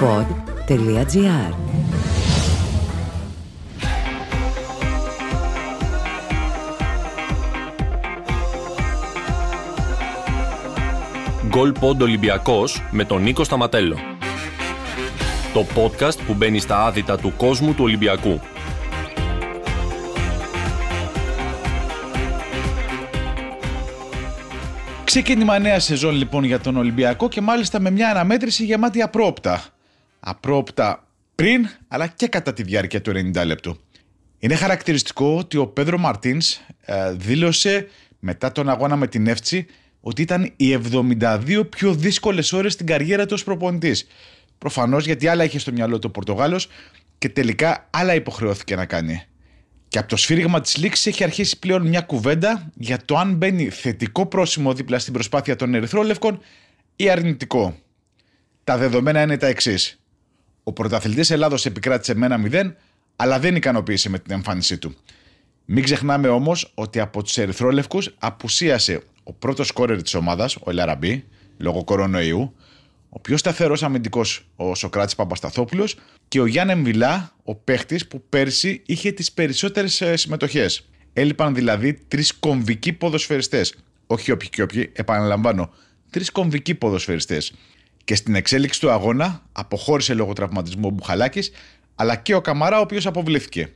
pod.gr Γκολ Πόντ Ολυμπιακός με τον Νίκο Σταματέλο. Το podcast που μπαίνει στα άδυτα του κόσμου του Ολυμπιακού. Ξεκίνημα νέα σεζόν λοιπόν για τον Ολυμπιακό και μάλιστα με μια αναμέτρηση γεμάτη απρόπτα. Απρόπτα πριν αλλά και κατά τη διάρκεια του 90 λεπτού. Είναι χαρακτηριστικό ότι ο Πέδρο Μαρτίνς ε, δήλωσε μετά τον αγώνα με την Εύτσι ότι ήταν οι 72 πιο δύσκολες ώρες στην καριέρα του ως προπονητής. Προφανώς γιατί άλλα είχε στο μυαλό του ο Πορτογάλος και τελικά άλλα υποχρεώθηκε να κάνει. Και από το σφύριγμα της λήξη έχει αρχίσει πλέον μια κουβέντα για το αν μπαίνει θετικό πρόσημο δίπλα στην προσπάθεια των Ερυθρόλευκων ή αρνητικό. Τα δεδομένα είναι τα εξής. Ο πρωταθλητής Ελλάδος επικράτησε με ένα 0, αλλά δεν ικανοποίησε με την εμφάνισή του. Μην ξεχνάμε όμως ότι από τους Ερυθρόλευκους απουσίασε ο πρώτος κόρερ της ομάδας, ο Ελαραμπή, λόγω κορονοϊού, ο πιο σταθερός αμυντικός ο Σοκράτης Παπασταθόπουλος και ο Γιάννη Εμβιλά, ο παίχτης που πέρσι είχε τις περισσότερες συμμετοχές. Έλειπαν δηλαδή τρεις κομβικοί ποδοσφαιριστές. Όχι όποιοι και όποιοι, επαναλαμβάνω, τρεις κομβικοί ποδοσφαιριστές. Και στην εξέλιξη του αγώνα αποχώρησε λόγω τραυματισμού ο Μπουχαλάκης, αλλά και ο Καμαρά, ο οποίος αποβλήθηκε.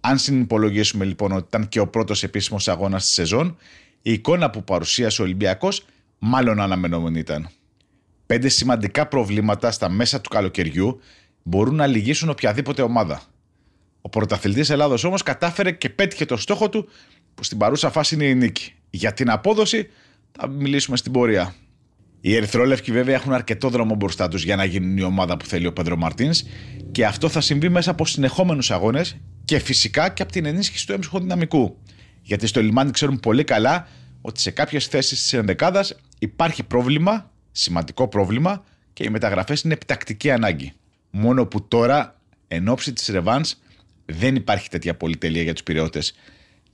Αν συνυπολογίσουμε λοιπόν ότι ήταν και ο πρώτος επίσημος αγώνας της σεζόν, η εικόνα που παρουσίασε ο Ολυμπιακός μάλλον αναμενόμενη ήταν. Πέντε σημαντικά προβλήματα στα μέσα του καλοκαιριού μπορούν να λυγίσουν οποιαδήποτε ομάδα. Ο πρωταθλητής Ελλάδος όμως κατάφερε και πέτυχε το στόχο του, που στην παρούσα φάση είναι η νίκη. Για την απόδοση θα μιλήσουμε στην πορεία. Οι Ερυθρόλευκοι βέβαια έχουν αρκετό δρόμο μπροστά τους για να γίνουν η ομάδα που θέλει ο Πέντρο Μαρτίνς και αυτό θα συμβεί μέσα από συνεχόμενους αγώνες και φυσικά και από την ενίσχυση του έμψυχου δυναμικού. Γιατί στο λιμάνι ξέρουν πολύ καλά ότι σε κάποιες θέσεις της ενδεκάδας υπάρχει πρόβλημα σημαντικό πρόβλημα και οι μεταγραφές είναι επιτακτική ανάγκη. Μόνο που τώρα, εν ώψη της Ρεβάνς, δεν υπάρχει τέτοια πολυτελεία για τους πυρεώτε.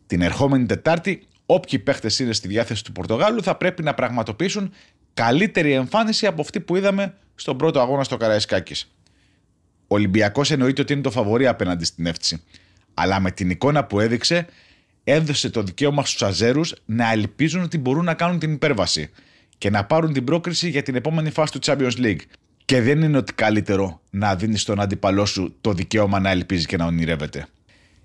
Την ερχόμενη Τετάρτη, όποιοι παίχτες είναι στη διάθεση του Πορτογάλου θα πρέπει να πραγματοποιήσουν καλύτερη εμφάνιση από αυτή που είδαμε στον πρώτο αγώνα στο Καραϊσκάκης. Ο Ολυμπιακός εννοείται ότι είναι το φαβορή απέναντι στην Εύτσι. Αλλά με την εικόνα που έδειξε, έδωσε το δικαίωμα στους Αζέρους να ελπίζουν ότι μπορούν να κάνουν την υπέρβαση και να πάρουν την πρόκριση για την επόμενη φάση του Champions League. Και δεν είναι ότι καλύτερο να δίνεις στον αντίπαλό σου το δικαίωμα να ελπίζει και να ονειρεύεται.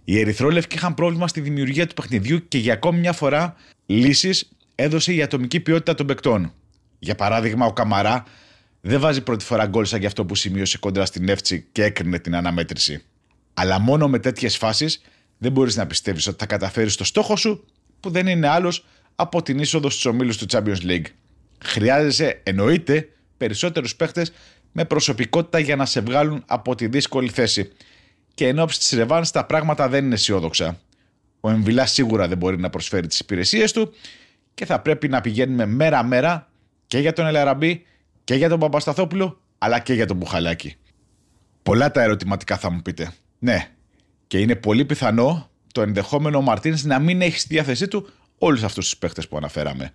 Οι Ερυθρόλευκοι είχαν πρόβλημα στη δημιουργία του παιχνιδιού και για ακόμη μια φορά λύσεις έδωσε η ατομική ποιότητα των παικτών. Για παράδειγμα, ο Καμαρά δεν βάζει πρώτη φορά γκολ σαν για αυτό που σημείωσε κόντρα στην Εύτσι και έκρινε την αναμέτρηση. Αλλά μόνο με τέτοιες φάσεις δεν μπορείς να πιστεύεις ότι θα καταφέρεις το στόχο σου, που δεν είναι άλλος από την είσοδο στους ομίλους του Champions League. Χρειάζεσαι, εννοείται, περισσότερους παίχτες με προσωπικότητα για να σε βγάλουν από τη δύσκολη θέση. Και εν ώψη της Ρεβάνς τα πράγματα δεν είναι αισιόδοξα. Ο Εμβιλά σίγουρα δεν μπορεί να προσφέρει τις υπηρεσίες του και θα πρέπει να πηγαίνουμε μέρα-μέρα και για τον Ελαραμπή και για τον Παπασταθόπουλο αλλά και για τον Μπουχαλάκη. Πολλά τα ερωτηματικά θα μου πείτε. Ναι, και είναι πολύ πιθανό το ενδεχόμενο ο Μαρτίνς να μην έχει στη διάθεσή του όλους αυτούς τους παίχτες που αναφέραμε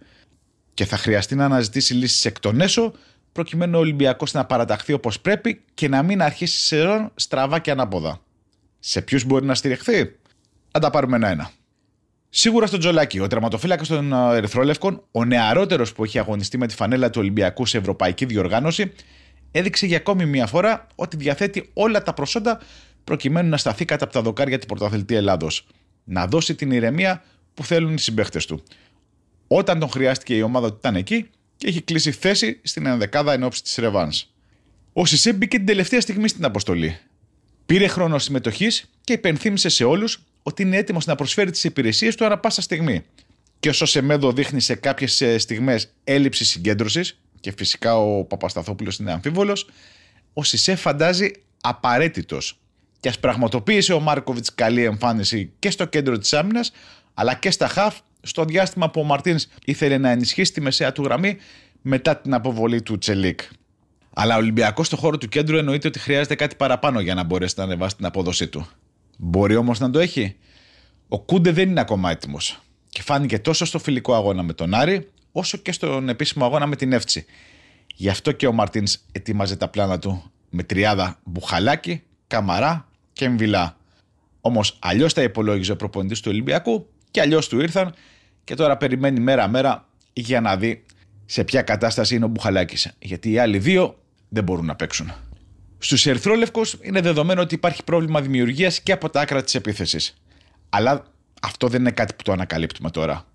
και θα χρειαστεί να αναζητήσει λύσεις εκ των έσω προκειμένου ο Ολυμπιακός να παραταχθεί όπως πρέπει και να μην αρχίσει σεζόν στραβά και ανάποδα. Σε ποιους μπορεί να στηριχθεί, να τα πάρουμε ένα-ένα. Σίγουρα στον Τζολάκη, ο τερματοφύλακας των ε, Ερυθρόλευκων, ο νεαρότερος που έχει αγωνιστεί με τη φανέλα του Ολυμπιακού σε ευρωπαϊκή διοργάνωση, έδειξε για ακόμη μία φορά ότι διαθέτει όλα τα προσόντα προκειμένου να σταθεί κατά από τα δοκάρια του πρωταθλητή Ελλάδος. Να δώσει την ηρεμία που θέλουν οι συμπαίχτες του όταν τον χρειάστηκε η ομάδα του ήταν εκεί και έχει κλείσει θέση στην ενδεκάδα εν ώψη της Ρεβάν. Ο Σισε μπήκε την τελευταία στιγμή στην αποστολή. Πήρε χρόνο συμμετοχής και υπενθύμησε σε όλους ότι είναι έτοιμος να προσφέρει τις υπηρεσίες του ανά πάσα στιγμή. Και όσο Σεμέδο δείχνει σε κάποιες στιγμές έλλειψης συγκέντρωσης, και φυσικά ο Παπασταθόπουλος είναι αμφίβολος, ο Σισε φαντάζει απαραίτητος. Και ας πραγματοποίησε ο Μάρκοβιτς καλή εμφάνιση και στο κέντρο της άμυνας, αλλά και στα χαφ στο διάστημα που ο Μαρτίνς ήθελε να ενισχύσει τη μεσαία του γραμμή μετά την αποβολή του Τσελίκ. Αλλά ο Ολυμπιακός στο χώρο του κέντρου εννοείται ότι χρειάζεται κάτι παραπάνω για να μπορέσει να ανεβάσει την απόδοσή του. Μπορεί όμως να το έχει. Ο Κούντε δεν είναι ακόμα έτοιμος. Και φάνηκε τόσο στο φιλικό αγώνα με τον Άρη, όσο και στον επίσημο αγώνα με την Εύτσι. Γι' αυτό και ο Μαρτίνς ετοίμαζε τα πλάνα του με τριάδα Μπουχαλάκη, Καμαρά και Εμβιλά. Όμως αλλιώς τα υπολόγιζε ο προπονητής του Ολυμπιακού και αλλιώς του ήρθαν και τώρα περιμένει μέρα-μέρα για να δει σε ποια κατάσταση είναι ο Μπουχαλάκης. Γιατί οι άλλοι δύο δεν μπορούν να παίξουν. Στους Ερυθρόλευκου είναι δεδομένο ότι υπάρχει πρόβλημα δημιουργίας και από τα άκρα της επίθεσης. Αλλά αυτό δεν είναι κάτι που το ανακαλύπτουμε τώρα.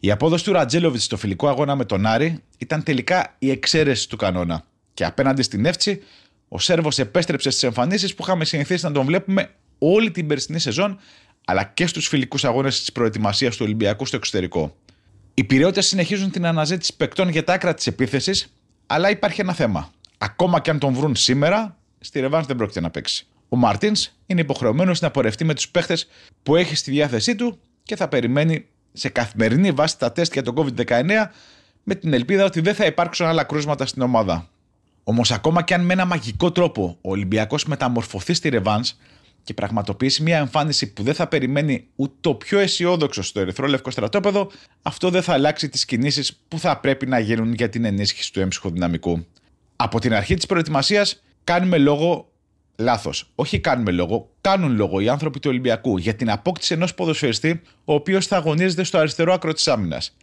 Η απόδοση του Ρατζέλοβιτ στο φιλικό αγώνα με τον Άρη ήταν τελικά η εξαίρεση του κανόνα. Και απέναντι στην Εύτσι, ο Σέρβος επέστρεψε στις εμφανίσεις που είχαμε συνηθίσει να τον βλέπουμε όλη την περσινή σεζόν, αλλά και στους φιλικούς αγώνες της προετοιμασίας του Ολυμπιακού στο εξωτερικό. Οι πυρεώτε συνεχίζουν την αναζήτηση παικτών για τα άκρα της επίθεσης, αλλά υπάρχει ένα θέμα. Ακόμα και αν τον βρουν σήμερα, στη Ρεβάν δεν πρόκειται να παίξει. Ο Μαρτίνς είναι υποχρεωμένος να πορευτεί με τους παίχτες που έχει στη διάθεσή του και θα περιμένει σε καθημερινή βάση τα τεστ για τον COVID-19 με την ελπίδα ότι δεν θα υπάρξουν άλλα κρούσματα στην ομάδα. Όμως, ακόμα και αν με ένα μαγικό τρόπο ο Ολυμπιακός μεταμορφωθεί στη Ρεβάν και πραγματοποιήσει μια εμφάνιση που δεν θα περιμένει ούτε το πιο αισιόδοξο στο ερυθρό λευκό στρατόπεδο, αυτό δεν θα αλλάξει τις κινήσεις που θα πρέπει να γίνουν για την ενίσχυση του έμψυχου δυναμικού. Από την αρχή της προετοιμασίας κάνουμε λόγο Λάθος. Όχι κάνουμε λόγο, κάνουν λόγο οι άνθρωποι του Ολυμπιακού για την απόκτηση ενός ποδοσφαιριστή ο οποίος θα αγωνίζεται στο αριστερό άκρο της άμυνας.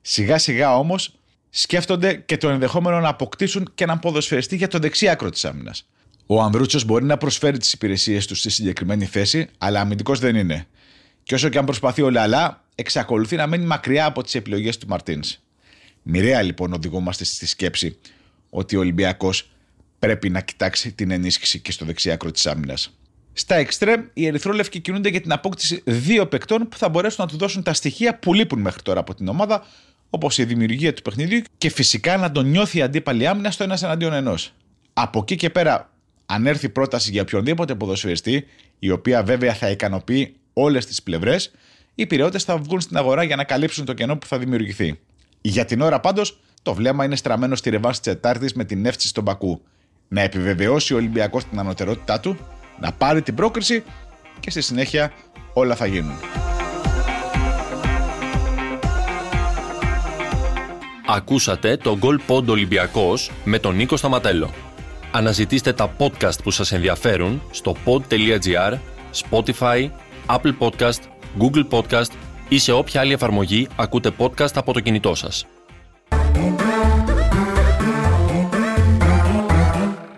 Σιγά σιγά όμως σκέφτονται και το ενδεχόμενο να αποκτήσουν και έναν ποδοσφαιριστή για το δεξί άκρο της άμυνας. Ο Ανδρούτσος μπορεί να προσφέρει τις υπηρεσίες του στη συγκεκριμένη θέση, αλλά αμυντικός δεν είναι. Και όσο και αν προσπαθεί ο Λαλά, εξακολουθεί να μένει μακριά από τις επιλογές του Μαρτίνς. Μοιραία λοιπόν οδηγούμαστε στη σκέψη ότι ο Ολυμπιακός πρέπει να κοιτάξει την ενίσχυση και στο δεξί άκρο της άμυνας. Στα εξτρέμ, οι Ερυθρόλευκοι κινούνται για την απόκτηση δύο παικτών που θα μπορέσουν να του δώσουν τα στοιχεία που λείπουν μέχρι τώρα από την ομάδα, όπως η δημιουργία του παιχνιδιού και φυσικά να τον νιώθει η αντίπαλη άμυνα στο ένας εναντίον ενός. Από εκεί και πέρα, αν έρθει πρόταση για οποιονδήποτε ποδοσφαιριστή, η οποία βέβαια θα ικανοποιεί όλες τις πλευρές, οι πυρεώτε θα βγουν στην αγορά για να καλύψουν το κενό που θα δημιουργηθεί. Για την ώρα πάντως, το βλέμμα είναι στραμμένο στη ρεβά της Τετάρτη με την εύση στον Πακού να επιβεβαιώσει ο Ολυμπιακός την ανωτερότητά του, να πάρει την πρόκριση και στη συνέχεια όλα θα γίνουν. Ακούσατε το Goal Pod Ολυμπιακός με τον Νίκο Σταματέλο. Αναζητήστε τα podcast που σας ενδιαφέρουν στο pod.gr, Spotify, Apple Podcast, Google Podcast ή σε όποια άλλη εφαρμογή ακούτε podcast από το κινητό σας.